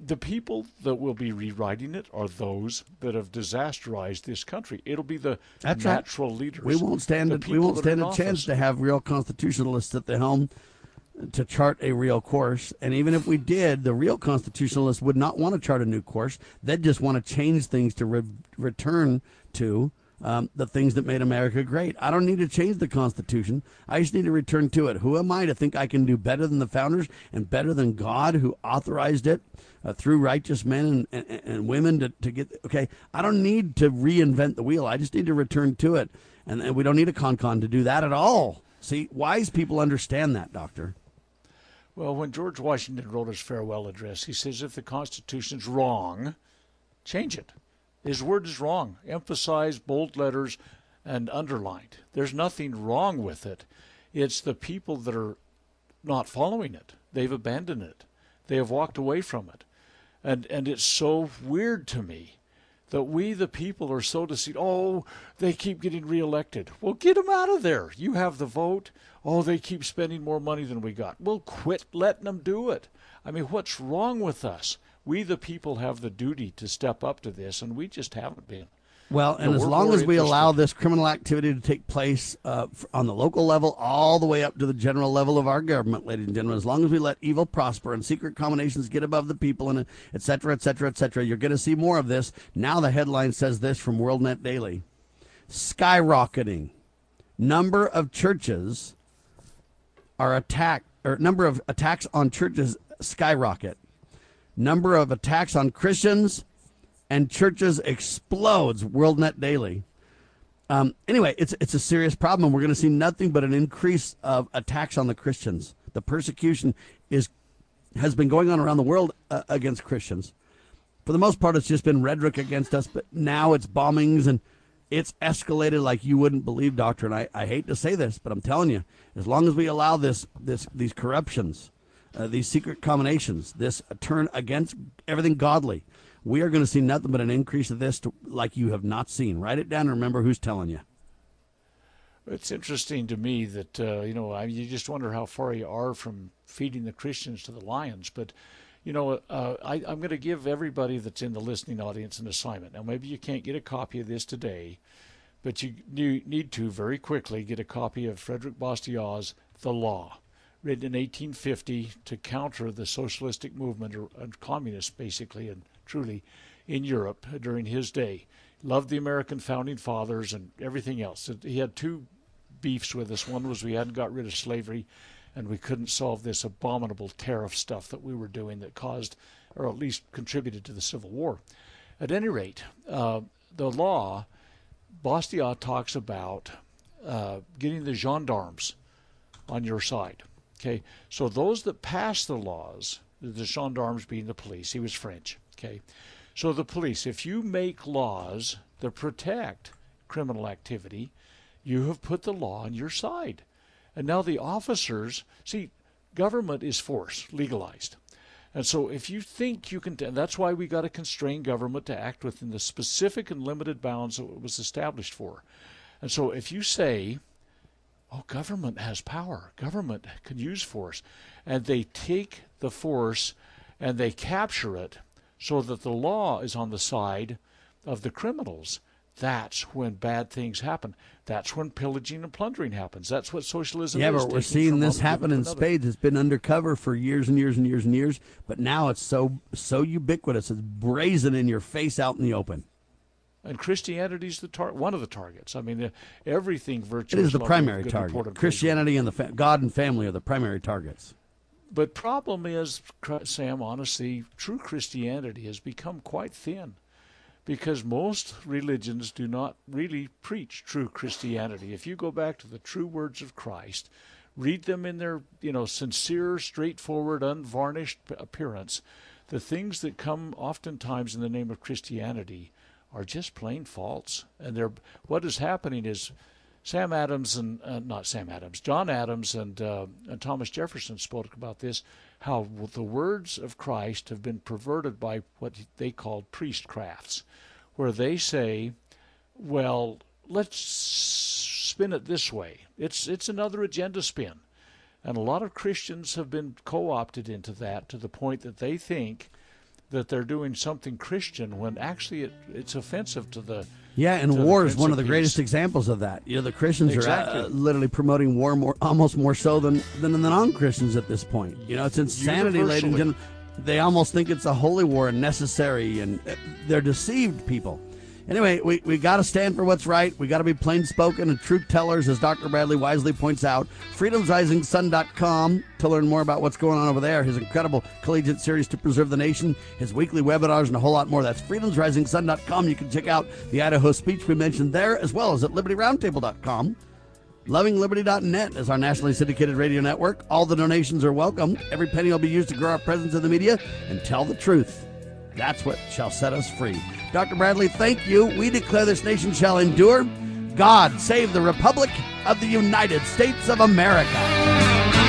The people that will be rewriting it are those that have disasterized this country. It'll be the That's right. natural leaders. We won't stand a, we won't stand a chance to have real constitutionalists at the helm to chart a real course. And even if we did, the real constitutionalists would not want to chart a new course. They'd just want to change things to re- return to um, the things that made America great. I don't need to change the Constitution. I just need to return to it. Who am I to think I can do better than the founders and better than God who authorized it uh, through righteous men and, and, and women to, to get? Okay, I don't need to reinvent the wheel. I just need to return to it. And, and we don't need a con-con to do that at all. See, wise people understand that, Doctor. Well, when George Washington wrote his farewell address, he says, if the Constitution's wrong, change it. His word is wrong. Emphasize bold letters and underlined. There's nothing wrong with it. It's the people that are not following it. They've abandoned it. They have walked away from it. And and it's so weird to me that we the people are so deceived. Oh, they keep getting reelected. Well, get them out of there. You have the vote. Oh, they keep spending more money than we got. Well, quit letting them do it. I mean, what's wrong with us? We the people have the duty to step up to this, and we just haven't been. Well, and as long as we allow this criminal activity to take place uh, on the local level, all the way up to the general level of our government, ladies and gentlemen, as long as we let evil prosper and secret combinations get above the people, and et cetera, et cetera, et cetera, you're going to see more of this. Now, the headline says this from WorldNet Daily skyrocketing. Number of churches are attacked, or number of attacks on churches skyrocket. Number of attacks on Christians and churches explodes. WorldNet Daily. Um, anyway, it's it's a serious problem. We're going to see nothing but an increase of attacks on the Christians. The persecution is has been going on around the world uh, against Christians. For the most part, it's just been rhetoric against us, but now it's bombings and it's escalated like you wouldn't believe, Doctor. And I, I hate to say this, but I'm telling you, as long as we allow this this these corruptions, uh, these secret combinations, this turn against everything godly, we are going to see nothing but an increase of this to, like you have not seen. Write it down and remember who's telling you. It's interesting to me that uh, you know I, you just wonder how far you are from feeding the Christians to the lions. But you know uh, I, I'm going to give everybody that's in the listening audience an assignment. Now maybe you can't get a copy of this today, but you you need to very quickly get a copy of Frederick Bastiat's The Law, written in 1850 to counter the socialistic movement or and communists basically and truly in Europe during his day. Loved the American founding fathers and everything else. He had two beefs with us. One was we hadn't got rid of slavery, and we couldn't solve this abominable tariff stuff that we were doing that caused, or at least contributed to the Civil War. At any rate, uh, the law, Bastiat talks about uh, getting the gendarmes on your side. Okay, so those that pass the laws, the gendarmes being the police, he was French. Okay, so the police, if you make laws that protect criminal activity, you have put the law on your side. And now the officers, see, government is force, legalized. And so if you think you can, and that's why we got to constrain government to act within the specific and limited bounds that it was established for. And so if you say, oh, government has power, government can use force, and they take the force and they capture it so that the law is on the side of the criminals, that's when bad things happen. That's when pillaging and plundering happens. That's what socialism Yeah, is. but we're seeing this happen in spades. It's been undercover for years and years and years and years, but now it's so so ubiquitous. It's brazen in your face, out in the open. And Christianity's the tar- one of the targets. I mean, everything It virtuous. is the primary target. Christianity and the fa- God and family are the primary targets. But problem is, Sam, honestly, true Christianity has become quite thin because most religions do not really preach true Christianity. If you go back to the true words of Christ, read them in their, you know, sincere, straightforward, unvarnished appearance, the things that come oftentimes in the name of Christianity are just plain false. And they're what is happening is Sam Adams and uh, not Sam Adams, John Adams and, uh, and Thomas Jefferson spoke about this. How the words of Christ have been perverted by what they called priestcrafts, where they say, "Well, let's spin it this way. It's it's another agenda spin," and a lot of Christians have been co-opted into that to the point that they think that they're doing something Christian when actually it, it's offensive to the Yeah, and war is one of the greatest Peace. examples of that. You know, the Christians Exactly. are uh, literally promoting war more, almost more so than than the non-Christians at this point. You know, it's insanity, ladies and gentlemen. They almost think it's a holy war and necessary, and uh, they're deceived people. Anyway, we, we got to stand for what's right. We got to be plain spoken and truth tellers, as Dr. Bradley wisely points out. FreedomsRisingSun.com to learn more about what's going on over there. His incredible collegiate series to preserve the nation, his weekly webinars, and a whole lot more. That's FreedomsRisingSun.com. You can check out the Idaho speech we mentioned there, as well as at LibertyRoundtable.com. LovingLiberty.net is our nationally syndicated radio network. All the donations are welcome. Every penny will be used to grow our presence in the media and tell the truth. That's what shall set us free. Dr. Bradley, thank you. We declare this nation shall endure. God save the Republic of the United States of America.